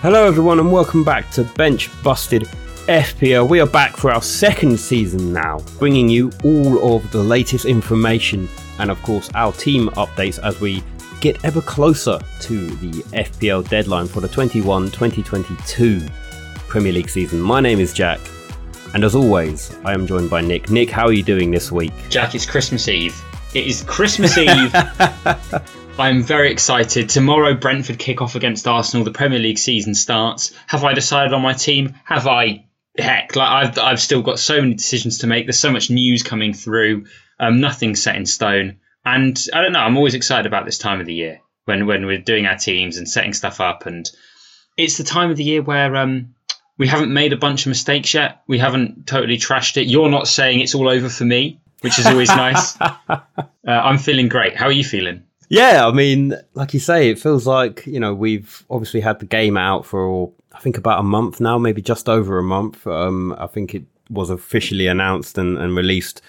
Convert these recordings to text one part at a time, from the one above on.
Hello, everyone, and welcome back to Bench Busted FPL. We are back for our second season now, bringing you all of the latest information and, of course, our team updates as we get ever closer to the FPL deadline for the 21 2022 Premier League season. My name is Jack, and as always, I am joined by Nick. Nick, how are you doing this week? Jack, it's Christmas Eve. It is Christmas Eve. I'm very excited. Tomorrow, Brentford kick off against Arsenal. The Premier League season starts. Have I decided on my team? Have I? Heck, like I've I've still got so many decisions to make. There's so much news coming through. Um, nothing's set in stone, and I don't know. I'm always excited about this time of the year when when we're doing our teams and setting stuff up, and it's the time of the year where um we haven't made a bunch of mistakes yet. We haven't totally trashed it. You're not saying it's all over for me, which is always nice. Uh, I'm feeling great. How are you feeling? Yeah, I mean, like you say, it feels like, you know, we've obviously had the game out for, I think, about a month now, maybe just over a month. Um, I think it was officially announced and, and released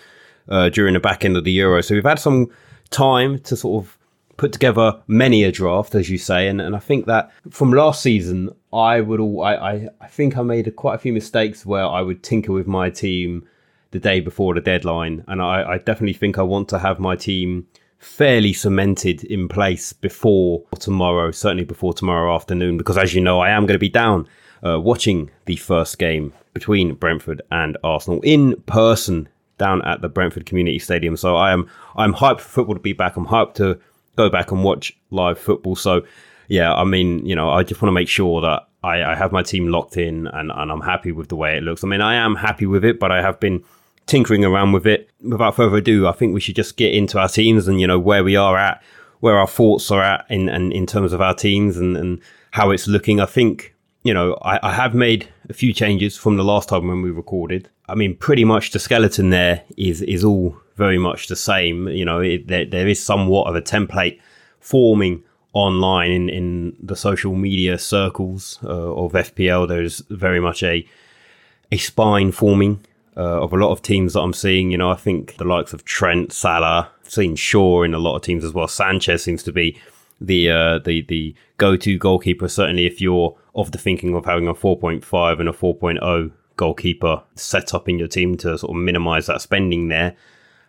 uh, during the back end of the Euro. So we've had some time to sort of put together many a draft, as you say. And, and I think that from last season, I would all, I, I, I think I made a, quite a few mistakes where I would tinker with my team the day before the deadline. And I, I definitely think I want to have my team fairly cemented in place before tomorrow, certainly before tomorrow afternoon, because as you know, I am going to be down uh, watching the first game between Brentford and Arsenal in person down at the Brentford Community Stadium. So I am I'm hyped for football to be back. I'm hyped to go back and watch live football. So yeah, I mean, you know, I just want to make sure that I, I have my team locked in and, and I'm happy with the way it looks. I mean, I am happy with it, but I have been tinkering around with it. Without further ado, I think we should just get into our teams and you know where we are at, where our thoughts are at in in, in terms of our teams and, and how it's looking. I think you know I, I have made a few changes from the last time when we recorded. I mean, pretty much the skeleton there is is all very much the same. You know, it, there, there is somewhat of a template forming online in, in the social media circles uh, of FPL. There's very much a a spine forming uh, of a lot of teams that I'm seeing. You know, I think the likes of Trent, Salah, seen Shaw in a lot of teams as well. Sanchez seems to be the uh, the the go-to goalkeeper. Certainly, if you're of the thinking of having a 4.5 and a 4.0 goalkeeper set up in your team to sort of minimise that spending there.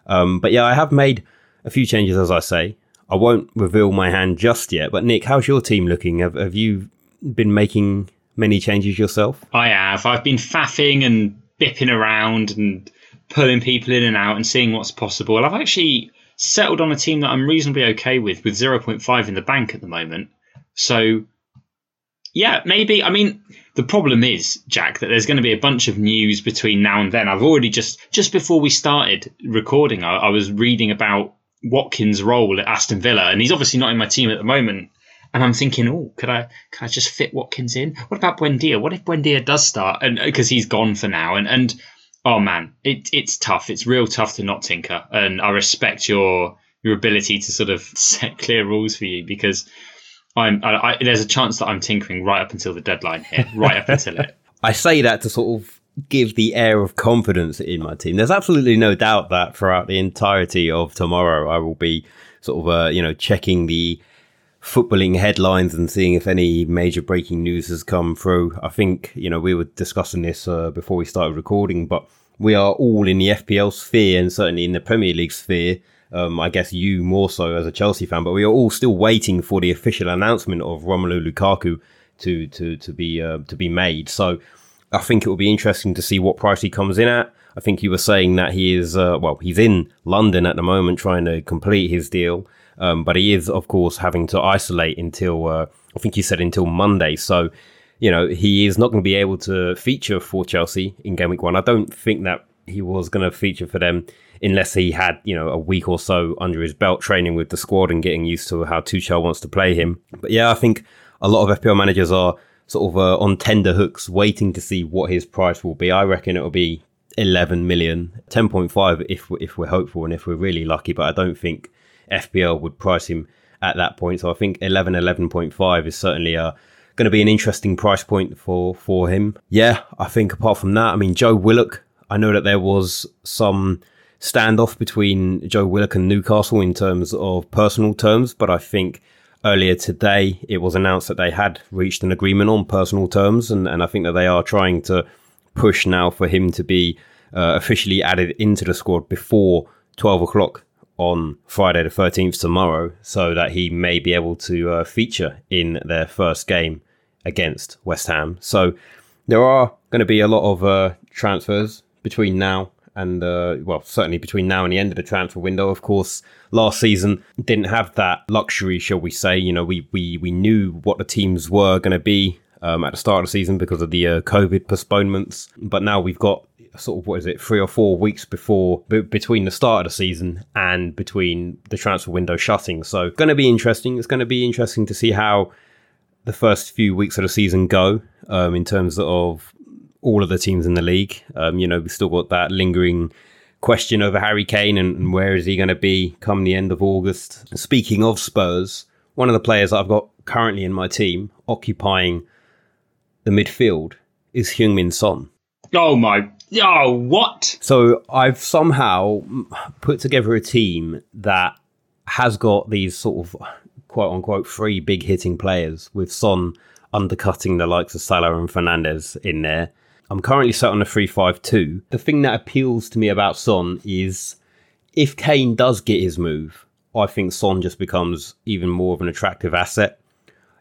Um, but yeah, I have made a few changes, as I say. I won't reveal my hand just yet. But Nick, how's your team looking? Have, have you been making many changes yourself? I have. I've been faffing and bipping around and pulling people in and out and seeing what's possible. I've actually settled on a team that I'm reasonably okay with, with 0.5 in the bank at the moment. So, yeah, maybe. I mean, the problem is, Jack, that there's going to be a bunch of news between now and then. I've already just, just before we started recording, I, I was reading about Watkins' role at Aston Villa, and he's obviously not in my team at the moment. And I'm thinking, oh, could I could I just fit Watkins in? What about Buendia? What if Buendia does start and uh, because he's gone for now? And and oh man, it it's tough. It's real tough to not tinker. And I respect your your ability to sort of set clear rules for you because I'm I, I, there's a chance that I'm tinkering right up until the deadline here, right up until it. I say that to sort of give the air of confidence in my team. There's absolutely no doubt that throughout the entirety of tomorrow, I will be sort of uh, you know checking the footballing headlines and seeing if any major breaking news has come through. I think, you know, we were discussing this uh, before we started recording, but we are all in the FPL sphere and certainly in the Premier League sphere. Um, I guess you more so as a Chelsea fan, but we are all still waiting for the official announcement of Romelu Lukaku to to to be uh, to be made. So I think it will be interesting to see what price he comes in at. I think you were saying that he is uh, well, he's in London at the moment trying to complete his deal. Um, but he is, of course, having to isolate until uh, I think he said until Monday. So, you know, he is not going to be able to feature for Chelsea in game week one. I don't think that he was going to feature for them unless he had, you know, a week or so under his belt training with the squad and getting used to how Tuchel wants to play him. But yeah, I think a lot of FPL managers are sort of uh, on tender hooks waiting to see what his price will be. I reckon it will be 11 million, 10.5 if if we're hopeful and if we're really lucky, but I don't think FPL would price him at that point. So I think 11, 11.5 is certainly a going to be an interesting price point for for him. Yeah, I think apart from that, I mean Joe Willock. I know that there was some standoff between Joe Willock and Newcastle in terms of personal terms, but I think earlier today it was announced that they had reached an agreement on personal terms, and, and I think that they are trying to push now for him to be uh, officially added into the squad before 12 o'clock on Friday the 13th tomorrow, so that he may be able to uh, feature in their first game against West Ham. So there are going to be a lot of uh, transfers between now and uh, well, certainly between now and the end of the transfer window. Of course, last season didn't have that luxury, shall we say? You know, we we we knew what the teams were going to be um, at the start of the season because of the uh, COVID postponements, but now we've got sort of what is it, three or four weeks before b- between the start of the season and between the transfer window shutting. So, going to be interesting. It's going to be interesting to see how the first few weeks of the season go um, in terms of all of the teams in the league. Um, you know, we've still got that lingering question over Harry Kane and, and where is he going to be come the end of August. Speaking of Spurs, one of the players I've got currently in my team occupying the midfield is Heung-min Son. Oh my Oh, what? So I've somehow put together a team that has got these sort of quote unquote three big hitting players with Son undercutting the likes of Salah and Fernandes in there. I'm currently set on a 3-5-2. The thing that appeals to me about Son is if Kane does get his move, I think Son just becomes even more of an attractive asset.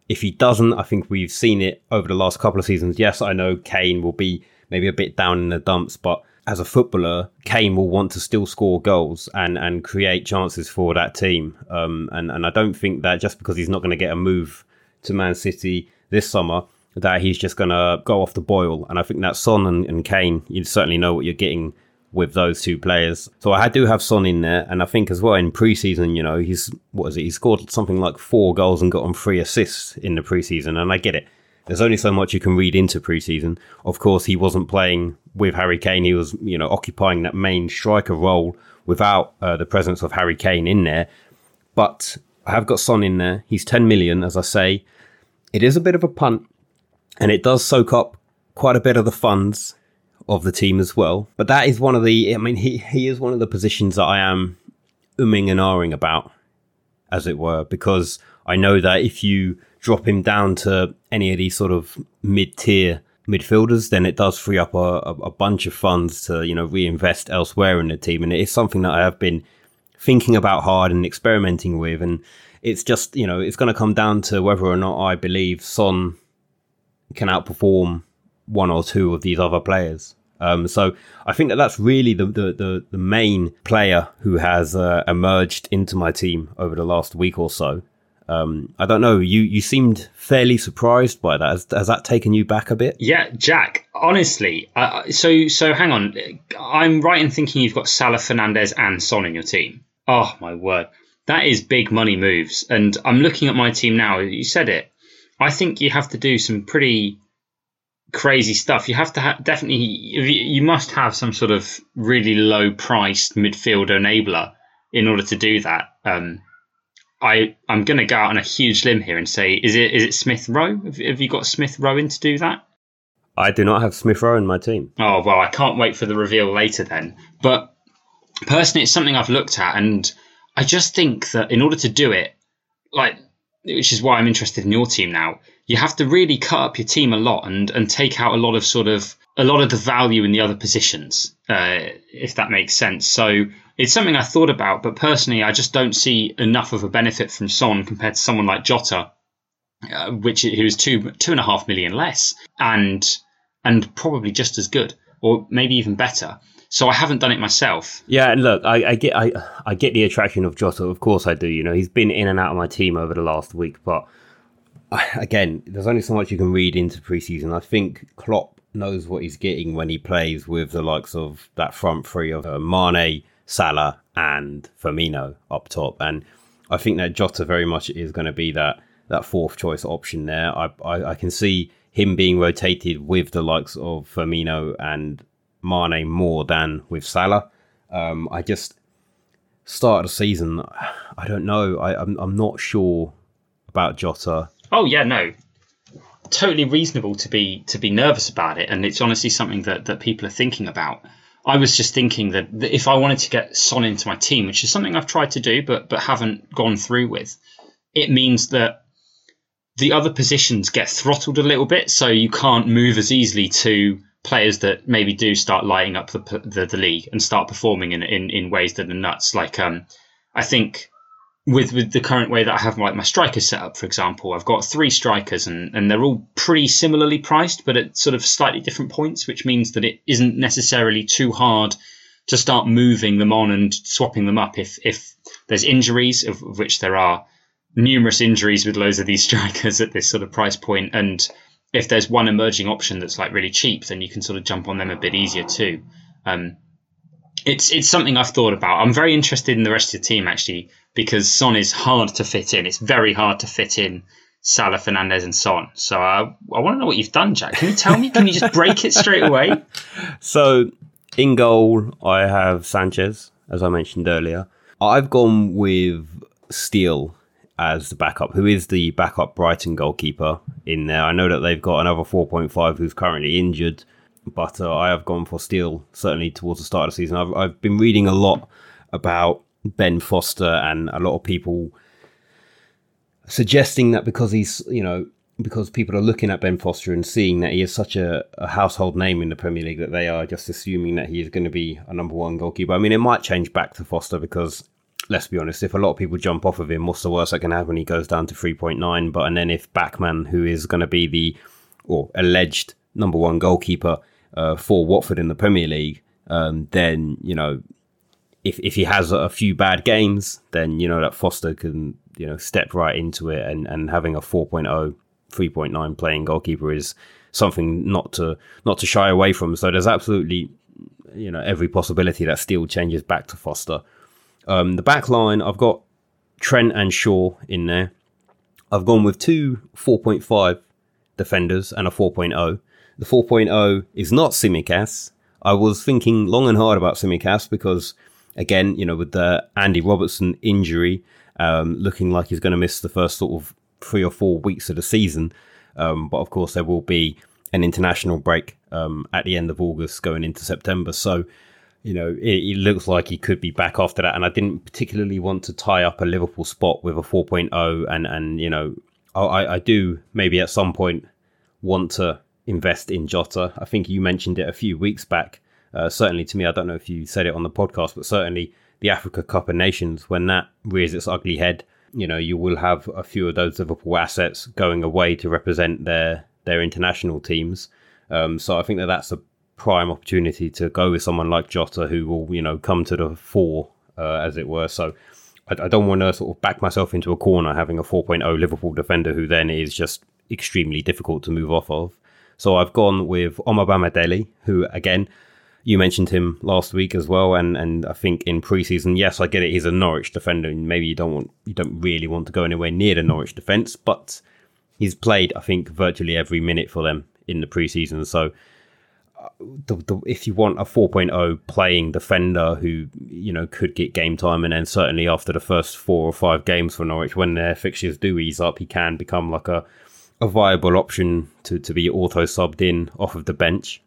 If he doesn't, I think we've seen it over the last couple of seasons. Yes, I know Kane will be maybe a bit down in the dumps, but as a footballer, Kane will want to still score goals and, and create chances for that team. Um, and, and I don't think that just because he's not going to get a move to Man City this summer, that he's just going to go off the boil. And I think that Son and, and Kane, you certainly know what you're getting with those two players. So I do have Son in there, and I think as well in preseason, you know, he's what is it? He scored something like four goals and got on three assists in the preseason, and I get it. There's only so much you can read into preseason. Of course, he wasn't playing with Harry Kane. He was, you know, occupying that main striker role without uh, the presence of Harry Kane in there. But I have got Son in there. He's 10 million, as I say. It is a bit of a punt, and it does soak up quite a bit of the funds of the team as well. But that is one of the, I mean, he, he is one of the positions that I am umming and ahhing about, as it were, because I know that if you drop him down to any of these sort of mid tier midfielders, then it does free up a, a, a, bunch of funds to, you know, reinvest elsewhere in the team. And it is something that I have been thinking about hard and experimenting with. And it's just, you know, it's going to come down to whether or not I believe Son can outperform one or two of these other players. Um, so I think that that's really the, the, the, the main player who has uh, emerged into my team over the last week or so. Um, I don't know. You you seemed fairly surprised by that. Has, has that taken you back a bit? Yeah, Jack. Honestly, uh, so so hang on. I'm right in thinking you've got Salah, Fernandes, and Son in your team. Oh my word, that is big money moves. And I'm looking at my team now. You said it. I think you have to do some pretty crazy stuff. You have to ha- definitely. You must have some sort of really low priced midfielder enabler in order to do that. Um, I I'm going to go out on a huge limb here and say, is it is it Smith Rowe? Have, have, you got Smith Rowe in to do that? I do not have Smith Rowe in my team. Oh well, I can't wait for the reveal later then. But personally, it's something I've looked at, and I just think that in order to do it, like, which is why I'm interested in your team now, you have to really cut up your team a lot and and take out a lot of sort of a lot of the value in the other positions, uh, if that makes sense. So it's something I thought about, but personally, I just don't see enough of a benefit from Son compared to someone like Jota, uh, which who's two two and a half million less, and and probably just as good, or maybe even better. So I haven't done it myself. Yeah, and look, I, I get I I get the attraction of Jota. Of course, I do. You know, he's been in and out of my team over the last week, but again, there's only so much you can read into preseason. I think Klopp knows what he's getting when he plays with the likes of that front three of uh, Mane, Salah and Firmino up top. And I think that Jota very much is going to be that that fourth choice option there. I, I, I can see him being rotated with the likes of Firmino and Mane more than with Salah. Um, I just start of the season, I don't know. I, I'm I'm not sure about Jota. Oh yeah, no, totally reasonable to be to be nervous about it, and it's honestly something that that people are thinking about. I was just thinking that, that if I wanted to get Son into my team, which is something I've tried to do but but haven't gone through with, it means that the other positions get throttled a little bit, so you can't move as easily to players that maybe do start lighting up the the, the league and start performing in, in in ways that are nuts. Like um, I think with with the current way that I have like my strikers set up, for example, I've got three strikers and and they're all pretty similarly priced, but at sort of slightly different points, which means that it isn't necessarily too hard to start moving them on and swapping them up if if there's injuries, of, of which there are numerous injuries with loads of these strikers at this sort of price point and if there's one emerging option that's like really cheap, then you can sort of jump on them a bit easier too. Um, it's it's something I've thought about. I'm very interested in the rest of the team actually because Son is hard to fit in. It's very hard to fit in Salah, Fernandes, and Son. So uh, I want to know what you've done, Jack. Can you tell me? Can you just break it straight away? So in goal, I have Sanchez, as I mentioned earlier. I've gone with Steele as the backup, who is the backup Brighton goalkeeper in there. I know that they've got another 4.5 who's currently injured, but uh, I have gone for Steele certainly towards the start of the season. I've, I've been reading a lot about Ben Foster and a lot of people suggesting that because he's, you know, because people are looking at Ben Foster and seeing that he is such a, a, household name in the Premier League that they are just assuming that he is going to be a number one goalkeeper. I mean, it might change back to Foster because let's be honest, if a lot of people jump off of him, what's the worst that can happen when he goes down to 3.9? But and then if Bachmann, who is going to be the or alleged number one goalkeeper uh, for Watford in the Premier League, um, then you know if if he has a few bad games, then you know that Foster can you know step right into it, and and having a 4.0, 3.9 playing goalkeeper is something not to not to shy away from. So there's absolutely you know every possibility that Steele changes back to Foster. Um, the back line, I've got Trent and Shaw in there. I've gone with two 4.5 defenders and a 4.0. The 4.0 is not Tsimikas. I was thinking long and hard about Tsimikas because, again, you know, with the Andy Robertson injury, um, looking like he's going to miss the first sort of three or four weeks of the season. Um, but of course, there will be an international break um, at the end of August going into September. So you know, it, it, looks like he could be back after that. And I didn't particularly want to tie up a Liverpool spot with a 4.0. And, and you know, I, I do maybe at some point want to invest in Jota. I think you mentioned it a few weeks back. Uh, certainly to me, I don't know if you said it on the podcast, but certainly the Africa Cup of Nations, when that rears its ugly head, you know, you will have a few of those Liverpool assets going away to represent their their international teams. Um, so I think that that's a prime opportunity to go with someone like Jota, who will you know come to the fore, uh, as it were. So I, I don't want to sort of back myself into a corner having a 4.0 Liverpool defender who then is just extremely difficult to move off of. So I've gone with Omar Deli, who again you mentioned him last week as well, and and I think in preseason, yes, I get it. He's a Norwich defender, and maybe you don't want you don't really want to go anywhere near the Norwich defense, but he's played I think virtually every minute for them in the preseason. So the, the, if you want a 4.0 playing defender who you know could get game time and then certainly after the first four or five games for Norwich when their fixtures do ease up he can become like a a viable option to, to be auto subbed in off of the bench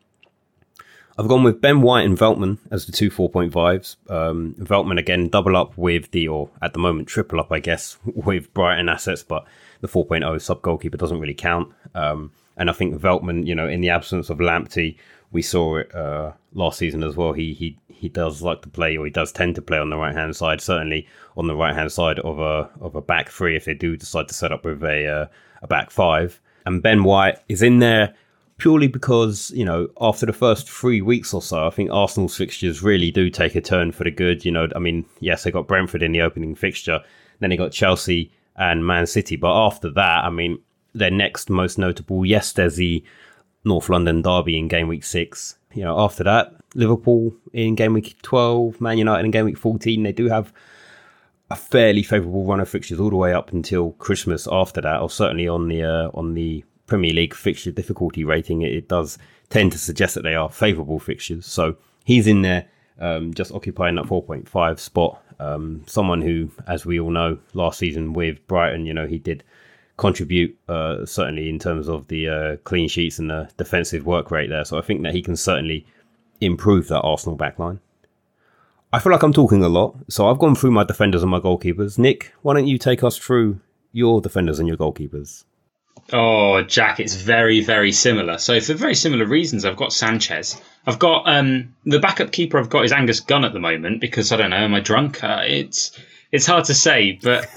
I've gone with Ben White and Veltman as the two 4.5s. Um, Veltman again double up with the, or at the moment triple up, I guess, with Brighton assets, but the 4.0 sub goalkeeper doesn't really count. Um, and I think Veltman, you know, in the absence of Lamptey, we saw it uh, last season as well. He he he does like to play, or he does tend to play on the right hand side. Certainly on the right hand side of a of a back three, if they do decide to set up with a uh, a back five. And Ben White is in there purely because you know after the first three weeks or so, I think Arsenal's fixtures really do take a turn for the good. You know, I mean, yes, they got Brentford in the opening fixture, then they got Chelsea and Man City, but after that, I mean, their next most notable, yes, there's the North London derby in game week six. You know, after that, Liverpool in game week 12, Man United in game week 14. They do have a fairly favourable run of fixtures all the way up until Christmas after that, or certainly on the uh, on the Premier League fixture difficulty rating, it, it does tend to suggest that they are favourable fixtures. So he's in there, um, just occupying that 4.5 spot. Um, someone who, as we all know, last season with Brighton, you know, he did contribute uh, certainly in terms of the uh, clean sheets and the defensive work rate there. So I think that he can certainly improve that Arsenal backline. I feel like I'm talking a lot, so I've gone through my defenders and my goalkeepers. Nick, why don't you take us through your defenders and your goalkeepers? Oh, Jack, it's very, very similar. So for very similar reasons, I've got Sanchez. I've got um, the backup keeper. I've got is Angus Gunn at the moment because I don't know. Am I drunk? Uh, it's it's hard to say, but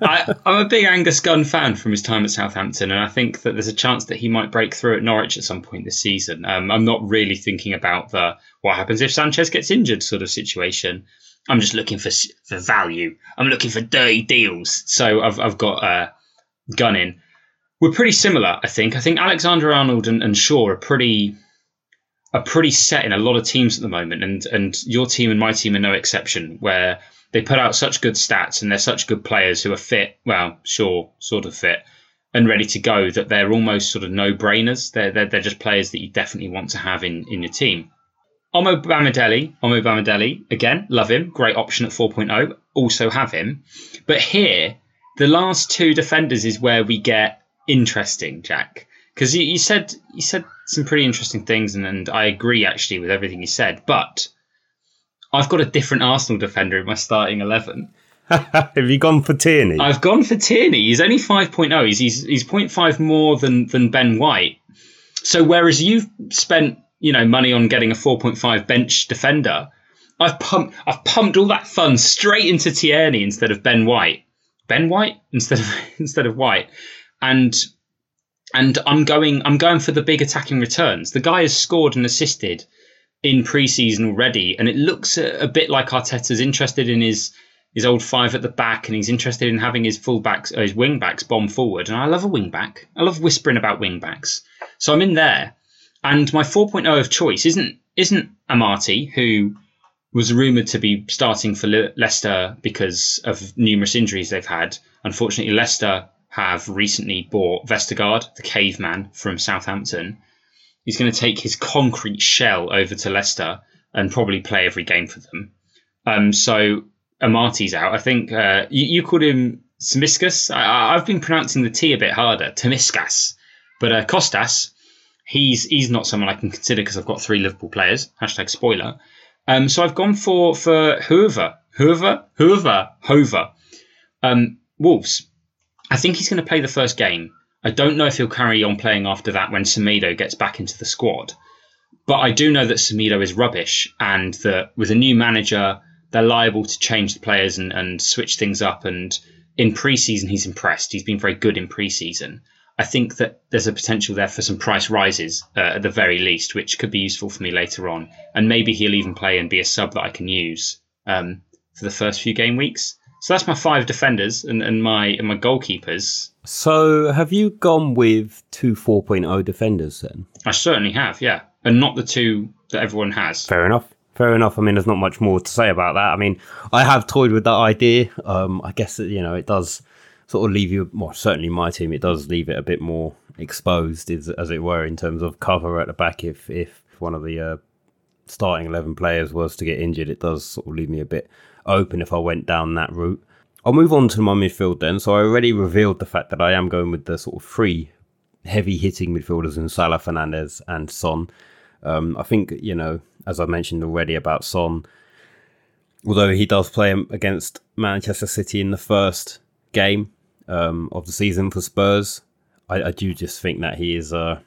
I, am a big Angus Gunn fan from his time at Southampton, and I think that there's a chance that he might break through at Norwich at some point this season. Um, I'm not really thinking about the what happens if Sanchez gets injured sort of situation. I'm just looking for for value. I'm looking for dirty deals. So I've I've got uh, Gunn in. We're pretty similar, I think. I think Alexander Arnold and, and Shaw are pretty are pretty set in a lot of teams at the moment, and and your team and my team are no exception. Where they put out such good stats and they're such good players who are fit, well, sure, sort of fit and ready to go that they're almost sort of no brainers. They're, they're, they're just players that you definitely want to have in, in your team. Omobamidele, Omo Bamidele, again, love him. Great option at 4.0. Also have him. But here, the last two defenders is where we get interesting, Jack. Because you, you said you said some pretty interesting things, and, and I agree actually with everything you said. But I've got a different Arsenal defender in my starting 11. Have you gone for Tierney? I've gone for Tierney. He's only 5.0. He's, he's, he's 0.5 more than, than Ben White. So whereas you've spent, you know, money on getting a 4.5 bench defender, I've pumped I've pumped all that fun straight into Tierney instead of Ben White. Ben White instead of instead of White. And and I'm going I'm going for the big attacking returns. The guy has scored and assisted in pre-season already, and it looks a, a, bit like Arteta's interested in his his old five at the back, and he's interested in having his fullbacks, uh, his wing backs bomb forward. And I love a wing back. I love whispering about wing backs. So I'm in there, and my 4.0 of choice isn't isn't Amartey, who was rumoured to be starting for Le- Leicester because of numerous injuries they've had. Unfortunately, Leicester have recently bought Vestergaard, the caveman from Southampton, he's going to take his concrete shell over to Leicester and probably play every game for them. Um, so Amartey's out. I think uh, you, you, called him Smiskas. I, have been pronouncing the T a bit harder, Tomiskas. But uh, Kostas, he's he's not someone I can consider because I've got three Liverpool players. Hashtag spoiler. Um, so I've gone for for Hoever, Hoever, Hoever, Hover. Um, Wolves. I think he's going to play the first game. I don't know if he'll carry on playing after that when Semedo gets back into the squad. But I do know that Semedo is rubbish and that with a new manager, they're liable to change the players and, and switch things up. And in preseason, he's impressed. He's been very good in preseason. I think that there's a potential there for some price rises uh, at the very least, which could be useful for me later on. And maybe he'll even play and be a sub that I can use um, for the first few game weeks. So that's my five defenders and, and my and my goalkeepers. So have you gone with two 4.0 defenders then? I certainly have, yeah. And not the two that everyone has. Fair enough. Fair enough. I mean, there's not much more to say about that. I mean, I have toyed with that idea. Um, I guess, you know, it does sort of leave you, well, certainly my team, it does leave it a bit more exposed, as, as it were, in terms of cover at the back. If, if one of the uh, starting 11 players was to get injured, it does sort of leave me a bit open if I went down that route. I'll move on to my midfield then. So I already revealed the fact that I am going with the sort of three heavy hitting midfielders in Salah, Fernandes, and Son. Um, I think, you know, as I mentioned already about Son, although he does play against Manchester City in the first game um, of the season for Spurs, I, I, do just think that he is a,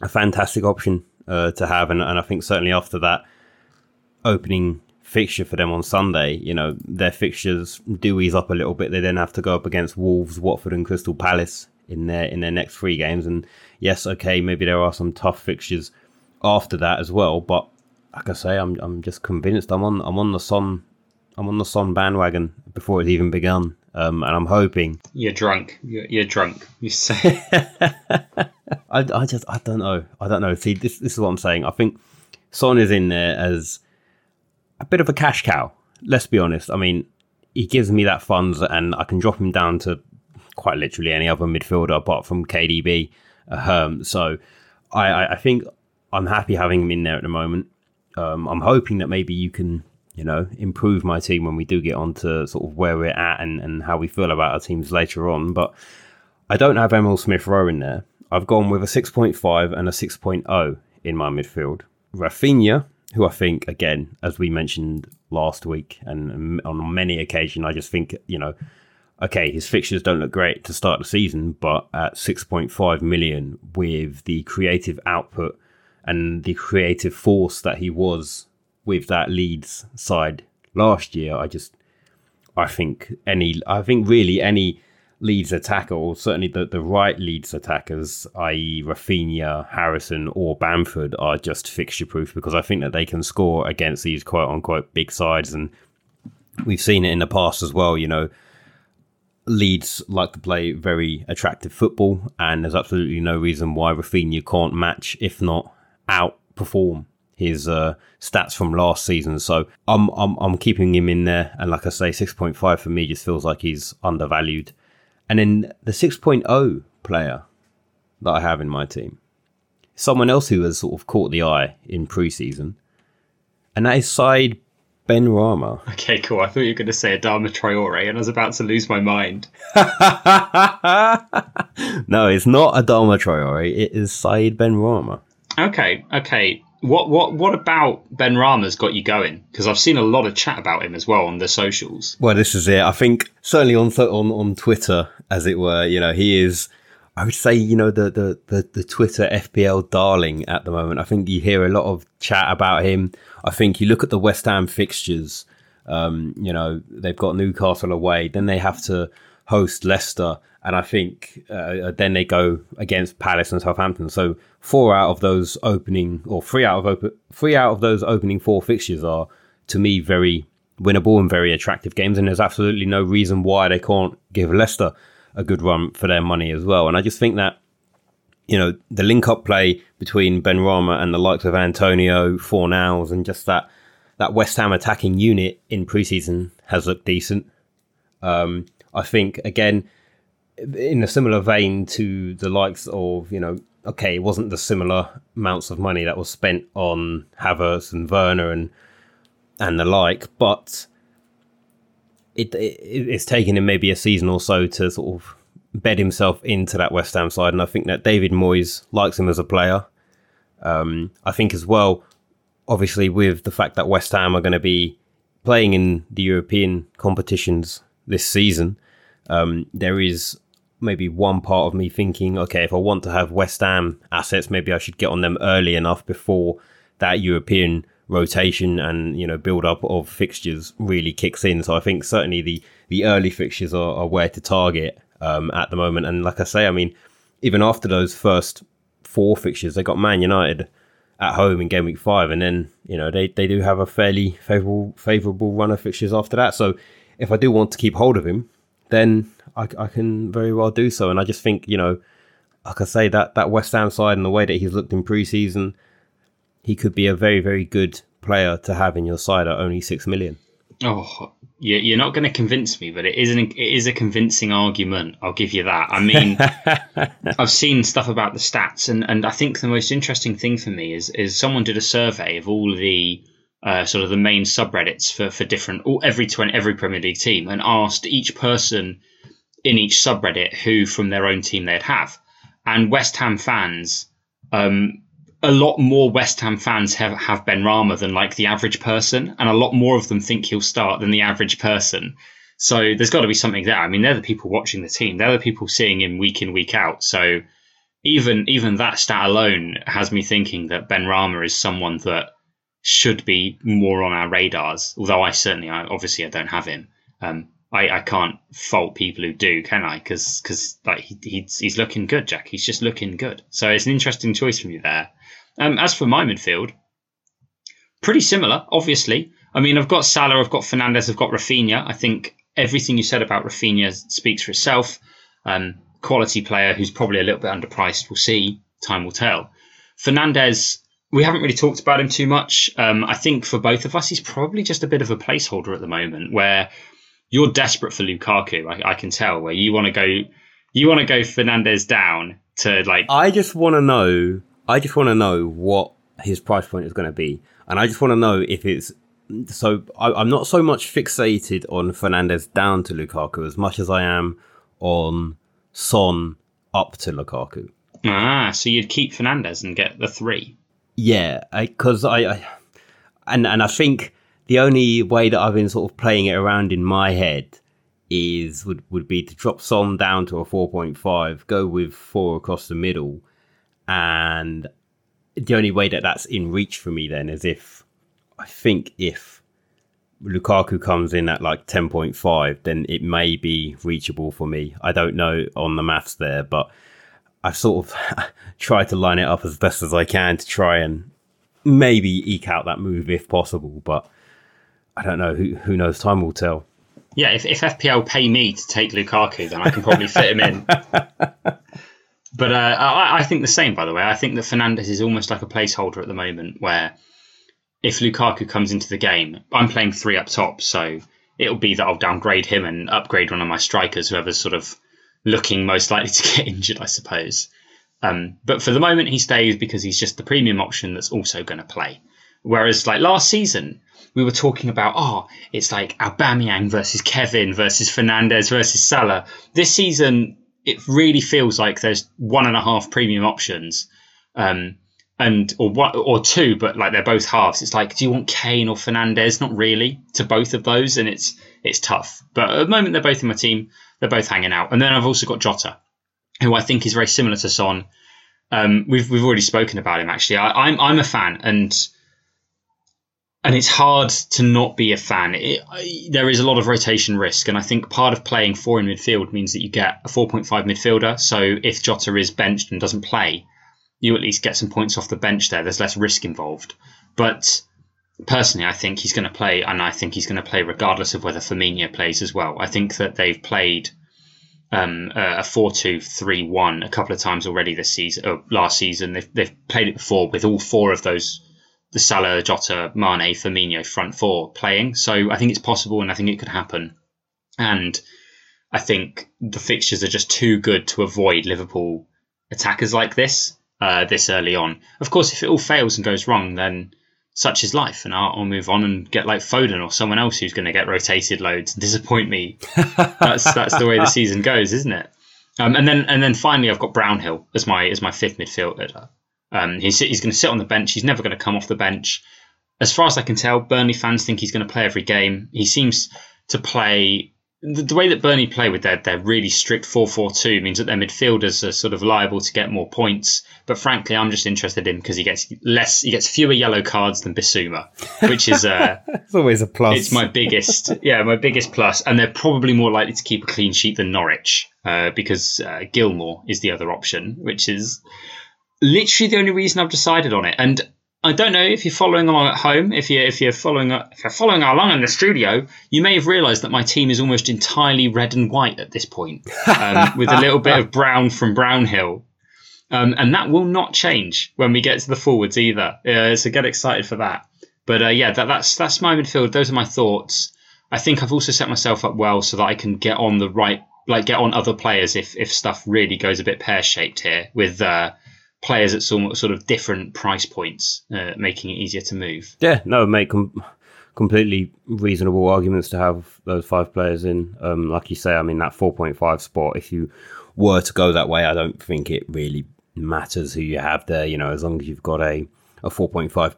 a fantastic option uh, to have. And, and I think certainly after that opening fixture for them on Sunday, you know, their fixtures do ease up a little bit. They then have to go up against Wolves, Watford, and Crystal Palace in their in their next three games. And yes, okay, maybe there are some tough fixtures after that as well. But like I say, I'm I'm just convinced I'm on I'm on the Son I'm on the Son bandwagon before it's even begun. Um, and I'm hoping you're drunk. You're, you're drunk. You say. I, I just I don't know. I don't know. See, this this is what I'm saying. I think Son is in there as a bit of a cash cow. Let's be honest. I mean, he gives me that funds, and I can drop him down to quite literally any other midfielder apart from KDB. Um, so I, I, think I'm happy having him in there at the moment. Um, I'm hoping that maybe you can you know, improve my team when we do get on to sort of where we're at and, and how we feel about our teams later on. But I don't have Emile Smith Rowe in there. I've gone with a 6.5 and a 6.0 in my midfield. Raphinha, who I think, again, as we mentioned last week and on many occasions, I just think, you know, okay, his fixtures don't look great to start the season, but at 6.5 million with the creative output and the creative force that he was with that Leeds side last year, I just, I think any, I think really any Leeds attacker, or certainly the, the right Leeds attackers, i.e., Raphinha, Harrison, or Bamford, are just fixture proof because I think that they can score against these quote unquote big sides. And we've seen it in the past as well, you know. Leeds like to play very attractive football, and there's absolutely no reason why Raphinha can't match, if not outperform his uh, stats from last season. So I'm, I'm I'm keeping him in there, and like I say, six point five for me just feels like he's undervalued. And then the 6.0 player that I have in my team, someone else who has sort of caught the eye in preseason, and that is Said Benrahma. Okay, cool. I thought you were going to say Adama Traore, and I was about to lose my mind. no, it's not Adama Traore. It is Said Benrahma. Okay, okay. What what what about Benrahma's got you going? Because I've seen a lot of chat about him as well on the socials. Well, this is it. I think certainly on on on Twitter, as it were, you know, he is. I would say, you know, the, the, the, the Twitter FPL darling at the moment. I think you hear a lot of chat about him. I think you look at the West Ham fixtures. Um, you know, they've got Newcastle away, then they have to host Leicester, and I think uh, then they go against Palace and Southampton. So four out of those opening, or three out of open, three out of those opening four fixtures are to me very winnable and very attractive games. And there's absolutely no reason why they can't give Leicester a good run for their money as well. And I just think that you know the link up play between Ben Benrahma and the likes of Antonio, Fornals, and just that that West Ham attacking unit in preseason has looked decent. Um, I think again in a similar vein to the likes of you know okay, it wasn't the similar amounts of money that was spent on Havertz and Werner and and the like, but it, it it's taken him maybe a season or so to sort of bed himself into that West Ham side, and I think that David Moyes likes him as a player. Um, I think as well, obviously, with the fact that West Ham are going to be playing in the European competitions this season, um, there is maybe one part of me thinking, okay, if I want to have West Ham assets, maybe I should get on them early enough before that European rotation and you know build up of fixtures really kicks in. So I think certainly the the early fixtures are, are where to target um, at the moment. And like I say, I mean, even after those first four fixtures, they got Man United at home in game week five, and then you know they they do have a fairly favorable favorable run of fixtures after that. So if I do want to keep hold of him, then I, I can very well do so. And I just think, you know, like I say, that, that West Ham side and the way that he's looked in preseason, he could be a very, very good player to have in your side at only six million. Oh, you're not going to convince me, but it is an it is a convincing argument. I'll give you that. I mean, I've seen stuff about the stats, and, and I think the most interesting thing for me is is someone did a survey of all the uh, sort of the main subreddits for for different all every twenty every Premier League team, and asked each person in each subreddit who from their own team they'd have. And West Ham fans, um, a lot more West Ham fans have, have Benrahma than like the average person, and a lot more of them think he'll start than the average person. So there's got to be something there. I mean, they're the people watching the team. They're the people seeing him week in, week out. So even even that stat alone has me thinking that Benrahma is someone that should be more on our radars. Although I certainly, I obviously, I don't have him. Um, I, I can't fault people who do, can I? Because because like he, he's he's looking good, Jack. He's just looking good. So it's an interesting choice from you there. Um, as for my midfield, pretty similar, obviously. I mean, I've got Salah, I've got Fernandes, I've got Raphinha. I think everything you said about Raphinha speaks for itself. Um, quality player who's probably a little bit underpriced. We'll see. Time will tell. Fernandes, we haven't really talked about him too much. Um, I think for both of us, he's probably just a bit of a placeholder at the moment where you're desperate for Lukaku. I, I can tell where you want to go. You want to go Fernandes down to like. I just want to know. I just want to know what his price point is going to be, and I just want to know if it's so I, am not so much fixated on Fernandes down to Lukaku as much as I am on Son up to Lukaku. Ah, so you'd keep Fernandes and get the three. Yeah, because I, I, I, and and I think the only way that I've been sort of playing it around in my head is would would be to drop Son down to a four point five, go with four across the middle, and the only way that that's in reach for me then is if I think if Lukaku comes in at like 10.5, then it may be reachable for me. I don't know on the maths there, but I've sort of tried to line it up as best as I can to try and maybe eke out that move if possible. But I don't know. Who, who knows? Time will tell. Yeah, if, if FPL pay me to take Lukaku, then I can probably fit him in. But uh, I, I, think the same, by the way. I think that Fernandes is almost like a placeholder at the moment, where if Lukaku comes into the game, I'm playing three up top, so it'll be that I'll downgrade him and upgrade one of my strikers, whoever's sort of looking most likely to get injured, I suppose. Um, but for the moment, he stays because he's just the premium option that's also going to play. Whereas, like last season, we were talking about, oh, it's like Aubameyang versus Kevin versus Fernandes versus Salah. This season, it really feels like there's one and a half premium options, um, and or what or two, but like they're both halves. It's like, do you want Kane or Fernandes? Not really to both of those, and it's it's tough. But at the moment, they're both in my team. They're both hanging out, and then I've also got Jota, who I think is very similar to Son. Um, we've we've already spoken about him actually. I, I'm I'm a fan, and and it's hard to not be a fan. It, I, there is a lot of rotation risk, and I think part of playing four in midfield means that you get a 4.5 midfielder. So if Jota is benched and doesn't play, you at least get some points off the bench there. There's less risk involved. But personally, I think he's going to play, and I think he's going to play regardless of whether Firmino plays as well. I think that they've played um, a 4 2 3 1 a couple of times already this season, or last season. They've, they've played it before with all four of those the Salah, Jota, Mane, Firmino front four playing. So I think it's possible and I think it could happen. And I think the fixtures are just too good to avoid Liverpool attackers like this uh, this early on. Of course, if it all fails and goes wrong, then such is life, and I'll, I'll move on and get like Foden or someone else who's going to get rotated loads and disappoint me. that's that's the way the season goes, isn't it? Um, and then and then finally, I've got Brownhill as my as my fifth midfielder. Um, he's he's going to sit on the bench. He's never going to come off the bench. As far as I can tell, Burnley fans think he's going to play every game. He seems to play the, the way that Burnley play with their their really strict four four two means that their midfielders are sort of liable to get more points. But frankly, I'm just interested in because he gets less, he gets fewer yellow cards than Bissouma, which is uh, it's always a plus. It's my biggest, yeah, my biggest plus. and they're probably more likely to keep a clean sheet than Norwich uh, because uh, Gilmour is the other option, which is literally the only reason I've decided on it. And I don't know if you're following along at home. If you if you're following if you're following along in the studio, you may have realised that my team is almost entirely red and white at this point, um, with a little bit of brown from Brownhill, um, and that will not change when we get to the forwards either. Uh, so get excited for that. But uh, yeah, that, that's that's my midfield. Those are my thoughts. I think I've also set myself up well so that I can get on the right, like get on other players if if stuff really goes a bit pear shaped here with. Uh, players at some sort of different price points, uh, making it easier to move. Yeah, no, make com- completely reasonable arguments to have those five players in. Um, like you say, I mean that four point five spot. If you were to go that way, I don't think it really matters who you have there. You know, as long as you've got a a four point five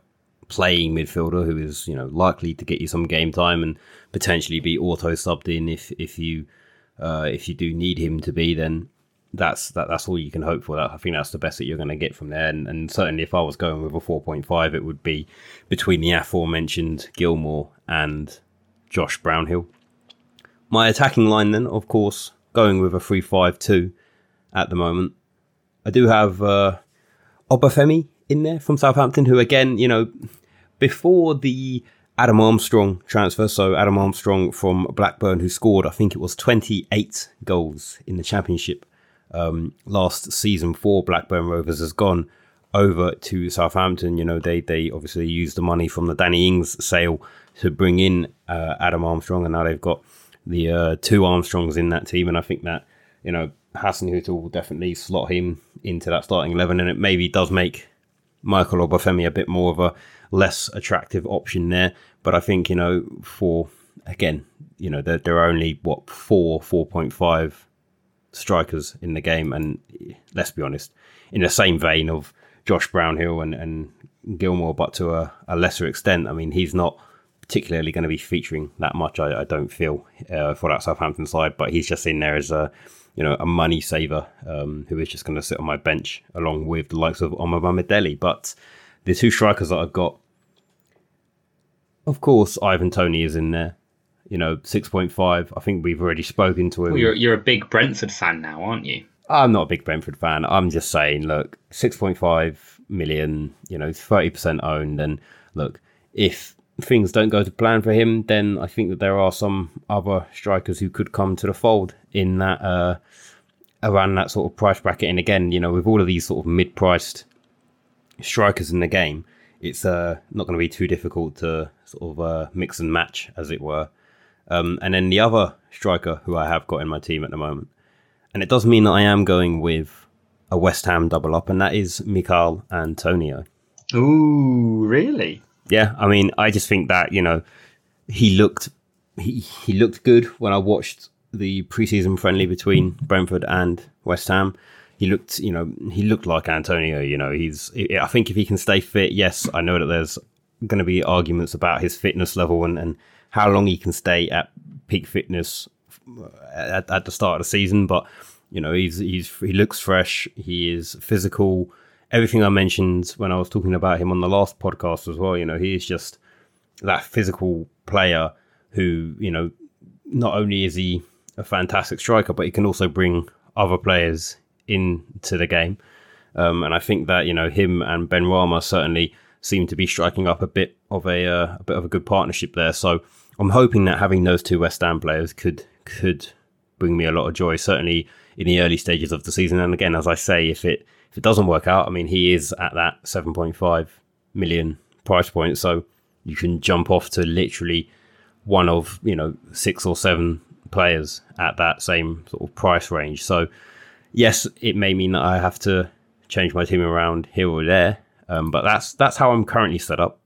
playing midfielder who is you know likely to get you some game time and potentially be auto subbed in if if you uh, if you do need him to be, then that's that, that's all you can hope for. I think that's the best that you're going to get from there. And, and certainly, if I was going with a 4.5, it would be between the aforementioned Gilmour and Josh Brownhill. My attacking line, then, of course, going with a 3-5-2 at the moment. I do have uh, Obafemi in there from Southampton, who again, you know, before the Adam Armstrong transfer. So Adam Armstrong from Blackburn, who scored, I think it was 28 goals in the championship um, last season for Blackburn Rovers has gone over to Southampton. You know, they they obviously used the money from the Danny Ings sale to bring in uh, Adam Armstrong, and now they've got the uh, two Armstrongs in that team, and I think that you know Hassan Hasenhüttl will definitely slot him into that starting eleven, and it maybe does make Michael Obafemi a bit more of a less attractive option there. But I think, you know, for, again, you know, there, there are only, what, four, 4.5 strikers in the game. And let's be honest, in the same vein of Josh Brownhill and, and Gilmour, but to a, a lesser extent, I mean, he's not particularly going to be featuring that much, I, I don't feel, uh, for that Southampton side. But he's just in there as a, you know, a money saver um, who is just going to sit on my bench along with the likes of Omar Mammadeli. But the two strikers that I've got, of course, Ivan Tony is in there. You know, 6.5. I think we've already spoken to him. Well, you're, you're a big Brentford fan now, aren't you? I'm not a big Brentford fan. I'm just saying, look, 6.5 million, you know, 30% owned. And look, if things don't go to plan for him, then I think that there are some other strikers who could come to the fold in that uh, around that sort of price bracket. And again, you know, with all of these sort of mid-priced strikers in the game, it's uh, not going to be too difficult to sort of uh, mix and match, as it were. Um, and then the other striker who I have got in my team at the moment, and it does mean that I am going with a West Ham double up, and that is Michail Antonio. Ooh, really? yeah, I mean, I just think that you know he looked he he looked good when I watched the preseason friendly between Brentford and West Ham. He looked, you know, he looked like Antonio. You know, he's. I think if he can stay fit, yes, I know that there's going to be arguments about his fitness level and and how long he can stay at peak fitness at, at the start of the season, but you know, he's he's he looks fresh. He is physical everything I mentioned when I was talking about him on the last podcast as well. You know, he is just that physical player who, you know, not only is he a fantastic striker, but he can also bring other players into the game. Um, and I think that you know him and Benrahma certainly seem to be striking up a bit of a uh, a bit of a good partnership there. So I'm hoping that having those two West Ham players could could bring me a lot of joy, certainly in the early stages of the season. And again, as I say, if it if it doesn't work out, I mean, he is at that 7.5 million price point. So you can jump off to literally one of, you know, six or seven players at that same sort of price range. So, yes, it may mean that I have to change my team around here or there. Um, but that's that's how I'm currently set up.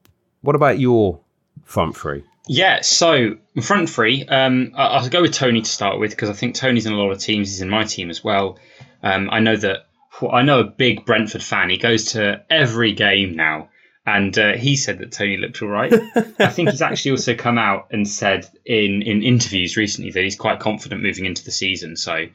What about your front three? Yeah, so front three, um, I'll go with Toney to start with because I think Toney's in a lot of teams. He's in my team as well. Um, I know that I know a big Brentford fan. He goes to every game now, and uh, he said that Toney looked all right. I think he's actually also come out and said in in interviews recently that he's quite confident moving into the season. So,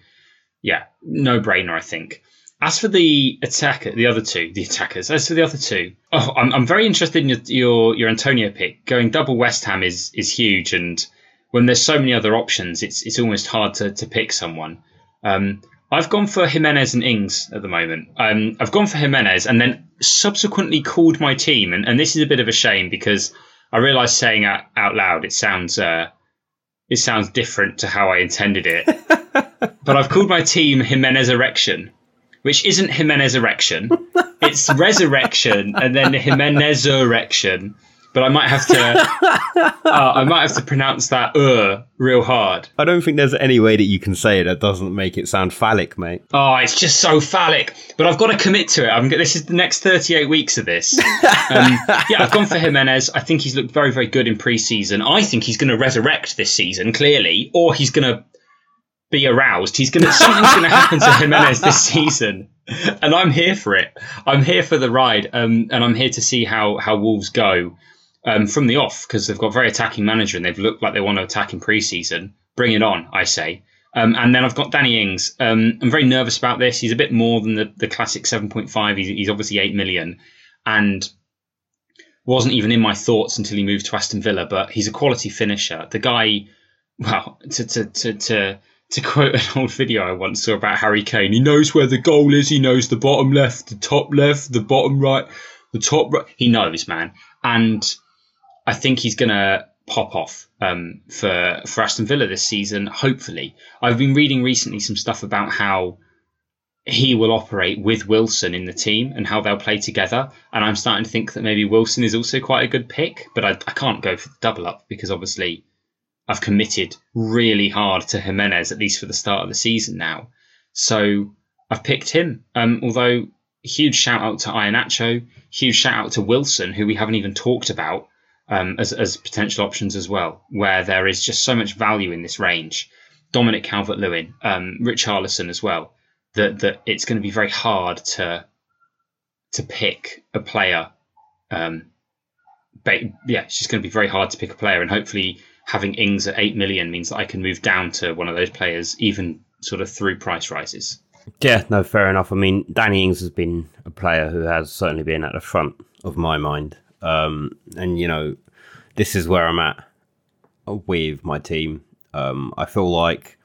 yeah, no brainer, I think. As for the attacker, the other two, the attackers. As for the other two, oh, I'm, I'm very interested in your, your your Antonio pick. Going double West Ham is is huge, and when there's so many other options, it's it's almost hard to to pick someone. Um, I've gone for Jimenez and Ings at the moment. Um, I've gone for Jimenez and then subsequently called my team, and, and this is a bit of a shame because I realise saying out, out loud it sounds uh, it sounds different to how I intended it. but I've called my team Jimenez Erection, which isn't Jimenez Erection. It's Resurrection and then Jimenez Erection but I might have to uh, I might have to pronounce that uh real hard. I don't think there's any way that you can say it that doesn't make it sound phallic, mate. Oh, it's just so phallic. But I've got to commit to it. I'm this is the next 38 weeks of this. Um, yeah, I've gone for Jimenez. I think he's looked very very good in pre-season. I think he's going to resurrect this season clearly, or he's going to be aroused. He's going to something's going to happen to Jimenez this season. And I'm here for it. I'm here for the ride, um, and I'm here to see how how Wolves go um, from the off because they've got a very attacking manager and they've looked like they want to attack in preseason. Bring it on, I say. Um, and then I've got Danny Ings. Um, I'm very nervous about this. He's a bit more than the, the classic 7.5. He's, he's obviously 8 million and wasn't even in my thoughts until he moved to Aston Villa, but he's a quality finisher. The guy, well, to, to, to, to, to quote an old video I once saw about Harry Kane, he knows where the goal is. He knows the bottom left, the top left, the bottom right, the top right. He knows, man. And I think he's going to pop off um, for for Aston Villa this season. Hopefully, I've been reading recently some stuff about how he will operate with Wilson in the team and how they'll play together. And I'm starting to think that maybe Wilson is also quite a good pick, but I, I can't go for the double up because obviously I've committed really hard to Jimenez at least for the start of the season now. So I've picked him. Um, although huge shout out to Iheanacho, huge shout out to Wilson, who we haven't even talked about um, as, as potential options as well, where there is just so much value in this range. Dominic Calvert Lewin, um, Richarlison as well, that, that it's going to be very hard to to pick a player. Um, yeah, it's just going to be very hard to pick a player, and hopefully having Ings at eight million means that I can move down to one of those players, even sort of through price rises. Yeah, no, fair enough. I mean, Danny Ings has been a player who has certainly been at the front of my mind. Um, and, you know, this is where I'm at with my team. Um, I feel like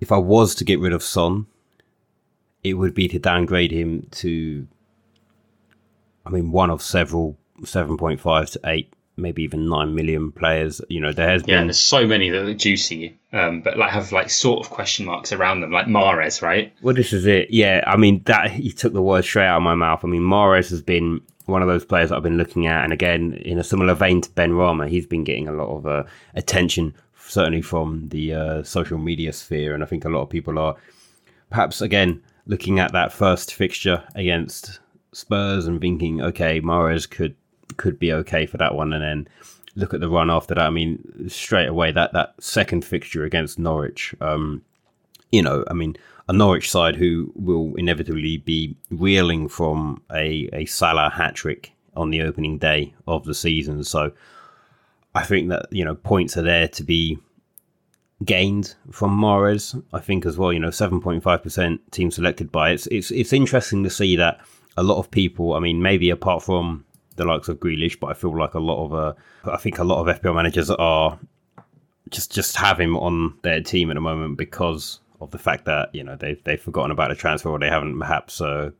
if I was to get rid of Son, it would be to downgrade him to, I mean, one of several 7.5 to 8 maybe even nine million players. You know, there has been, yeah, been. there's so many that are juicy, um, but like have like sort of question marks around them, like Mahrez, right? Well, this is it. Yeah, I mean that he took the word straight out of my mouth. I mean, Mahrez has been one of those players that I've been looking at, and again, in a similar vein to Benrahma, he's been getting a lot of uh, attention, certainly from the uh, social media sphere, and I think a lot of people are perhaps again looking at that first fixture against Spurs and thinking, okay, Mahrez could could be okay for that one. And then look at the run after that. I mean, straight away that that second fixture against Norwich. Um, you know, I mean, a Norwich side who will inevitably be reeling from a a Salah hat trick on the opening day of the season. So I think that you know points are there to be gained from Mahrez. I think as well. You know, seven point five percent team selected by it's it's it's interesting to see that a lot of people. I mean, maybe apart from the likes of Grealish, but I feel like a lot of uh, I think a lot of FPL managers are just just have him on their team at the moment because of the fact that you know they've they've forgotten about the transfer or they haven't perhaps uh,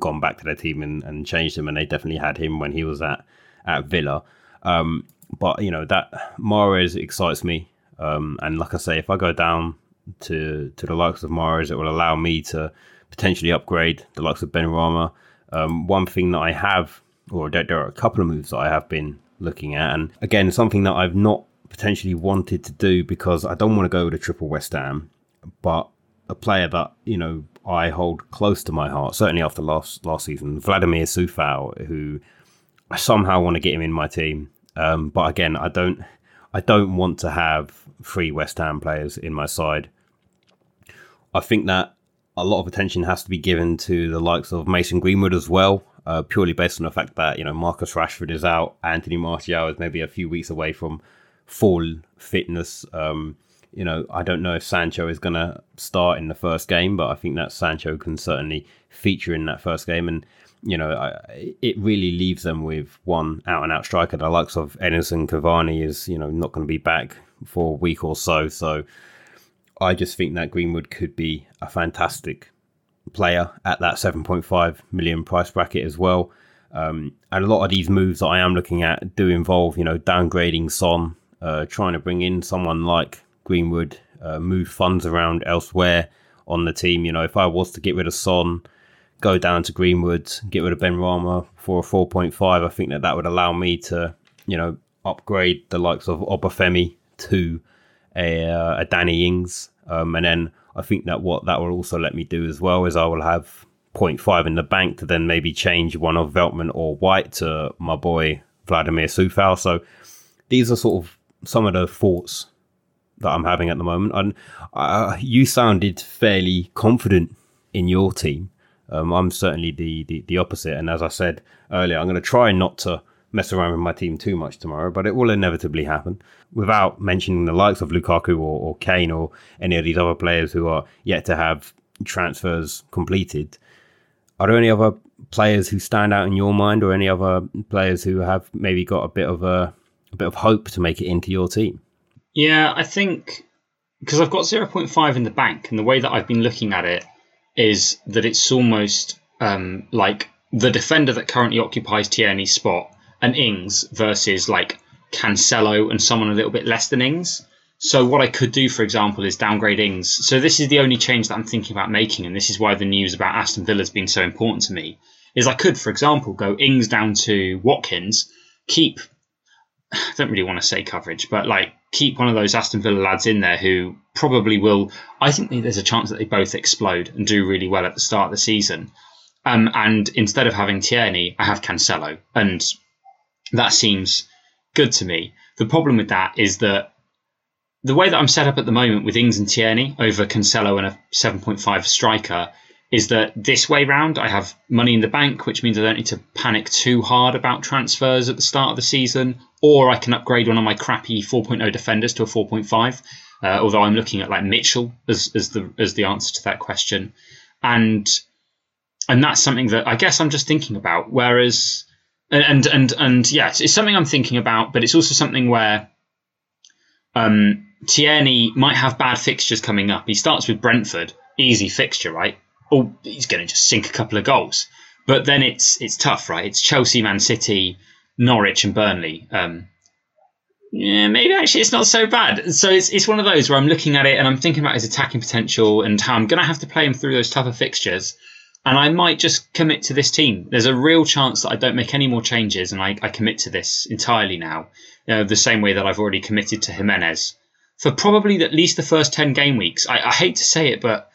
gone back to their team and, and changed him, and they definitely had him when he was at at Villa. Um, but you know that Mahrez excites me, um, and like I say, if I go down to to the likes of Mahrez, it will allow me to potentially upgrade the likes of Benrahma. Um, one thing that I have or there, are a couple of moves that I have been looking at. And again, something that I've not potentially wanted to do because I don't want to go with a triple West Ham, but a player that, you know, I hold close to my heart, certainly after last last season, Vladimir Coufal, who I somehow want to get him in my team. Um, but again, I don't I don't want to have three West Ham players in my side. I think that a lot of attention has to be given to the likes of Mason Greenwood as well uh, purely based on the fact that you know Marcus Rashford is out, Anthony Martial is maybe a few weeks away from full fitness. Um, you know, I don't know if Sancho is going to start in the first game, but I think that Sancho can certainly feature in that first game. And, you know, I, it really leaves them with one out and out striker. The likes of Edinson Cavani is, you know, not going to be back for a week or so. So I just think that Greenwood could be a fantastic player at that 7.5 million price bracket as well. Um, and a lot of these moves that I am looking at do involve, you know, downgrading Son, uh, trying to bring in someone like Greenwood, uh, move funds around elsewhere on the team. You know, if I was to get rid of Son, go down to Greenwood, get rid of Benrahma for a 4.5, I think that that would allow me to, you know, upgrade the likes of Obafemi to a, uh, a Danny Ings. Um, and then I think that what that will also let me do as well is I will have 0.5 in the bank to then maybe change one of Veltman or White to my boy Vladimir Coufal. So these are sort of some of the thoughts that I'm having at the moment. And uh, you sounded fairly confident in your team. Um, I'm certainly the, the, the opposite. And as I said earlier, I'm going to try not to mess around with my team too much tomorrow, but it will inevitably happen. Without mentioning the likes of Lukaku or, or Kane or any of these other players who are yet to have transfers completed, are there any other players who stand out in your mind, or any other players who have maybe got a bit of a, a bit of hope to make it into your team? Yeah, I think because I've got 0.5 in the bank, and the way that I've been looking at it is that it's almost um, like the defender that currently occupies Tierney's spot an Ings versus like Cancelo and someone a little bit less than Ings. So what I could do, for example, is downgrade Ings. So this is the only change that I'm thinking about making, and this is why the news about Aston Villa has been so important to me. Is I could, for example, go Ings down to Watkins, keep. I don't really want to say coverage, but like keep one of those Aston Villa lads in there who probably will. I think there's a chance that they both explode and do really well at the start of the season. Um, and instead of having Tierney, I have Cancelo, and that seems good to me. The problem with that is that the way that I'm set up at the moment with Ings and Tierney over Cancelo and a 7.5 striker is that this way round I have money in the bank, which means I don't need to panic too hard about transfers at the start of the season, or I can upgrade one of my crappy 4.0 defenders to a 4.5. Uh, although I'm looking at like Mitchell as, as the as the answer to that question, and and that's something that I guess I'm just thinking about. Whereas and and and yes, it's something I'm thinking about, but it's also something where um, Tierney might have bad fixtures coming up. He starts with Brentford, easy fixture, right? Oh, he's going to just sink a couple of goals. But then it's it's tough, right? It's Chelsea, Man City, Norwich, and Burnley. Um, yeah, maybe actually it's not so bad. So it's it's one of those where I'm looking at it and I'm thinking about his attacking potential and how I'm going to have to play him through those tougher fixtures. And I might just commit to this team. There's a real chance that I don't make any more changes and I, I commit to this entirely now, know, the same way that I've already committed to Jimenez for probably at least the first 10 game weeks. I, I hate to say it, but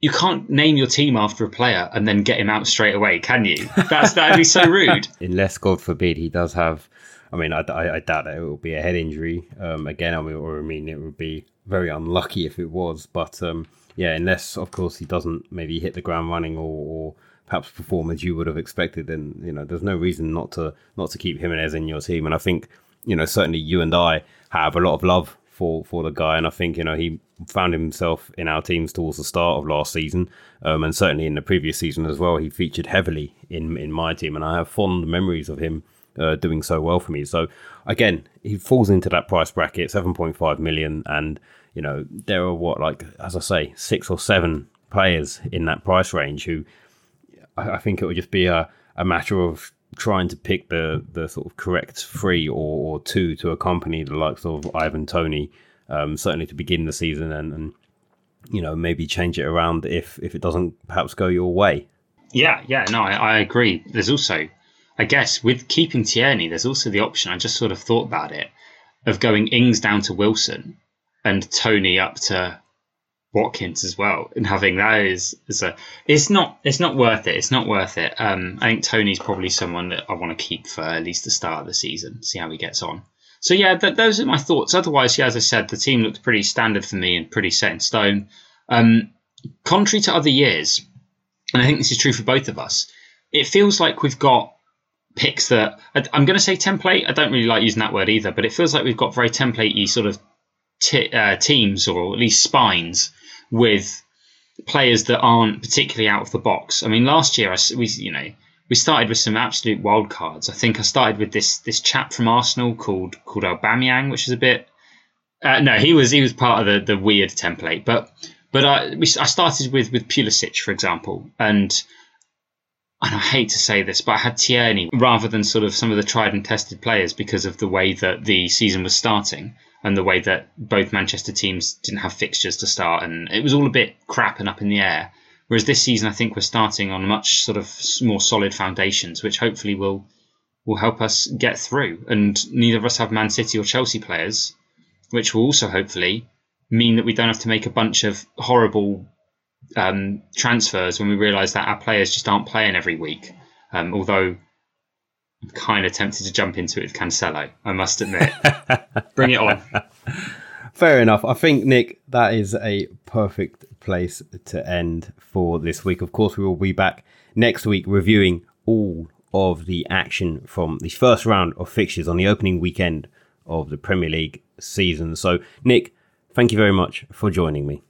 you can't name your team after a player and then get him out straight away, can you? That's that'd be so rude. Unless God forbid he does have. I mean, I, I, I doubt that it will be a head injury um, again. I mean, or I mean, it would be very unlucky if it was. But um, yeah, unless of course he doesn't maybe hit the ground running or, or perhaps perform as you would have expected, then you know there's no reason not to not to keep Jimenez in your team. And I think you know certainly you and I have a lot of love for for the guy, and I think you know he found himself in our teams towards the start of last season, um, and certainly in the previous season as well. He featured heavily in in my team, and I have fond memories of him uh, doing so well for me. So again, he falls into that price bracket, seven point five million, and you know there are what like as I say, six or seven players in that price range who I, I think it would just be a a matter of trying to pick the the sort of correct three or, or two to accompany the likes of Ivan Toney, um, certainly to begin the season, and, and you know maybe change it around if if it doesn't perhaps go your way. Yeah, yeah, no, I, I agree. There's also, I guess, with keeping Tierney, there's also the option. I just sort of thought about it of going Ings down to Wilson and Toney up to Watkins as well, and having those is a it's not it's not worth it. It's not worth it. Um, I think Toney's probably someone that I want to keep for at least the start of the season, see how he gets on. So yeah, th- those are my thoughts. Otherwise, yeah, as I said, the team looked pretty standard for me and pretty set in stone. Um, contrary to other years, and I think this is true for both of us, it feels like we've got picks that I'm going to say template. I don't really like using that word either, but it feels like we've got very templatey sort of t- uh, teams or at least spines with players that aren't particularly out of the box. I mean, last year I, we you know we started with some absolute wild cards. I think I started with this this chap from Arsenal called called Aubameyang, which is a bit. Uh, no, he was he was part of the, the weird template, but but I we, I started with with Pulisic, for example, and and I hate to say this, but I had Tierney rather than sort of some of the tried and tested players because of the way that the season was starting and the way that both Manchester teams didn't have fixtures to start, and it was all a bit crap and up in the air. Whereas this season, I think we're starting on much sort of more solid foundations, which hopefully will will help us get through. And neither of us have Man City or Chelsea players, which will also hopefully mean that we don't have to make a bunch of horrible um, transfers when we realise that our players just aren't playing every week. Um, although kind of tempted to jump into it with Cancelo, I must admit. Bring it on. Fair enough. I think, Nick, that is a perfect place to end for this week. Of course, we will be back next week reviewing all of the action from the first round of fixtures on the opening weekend of the Premier League season. So, Nick, thank you very much for joining me.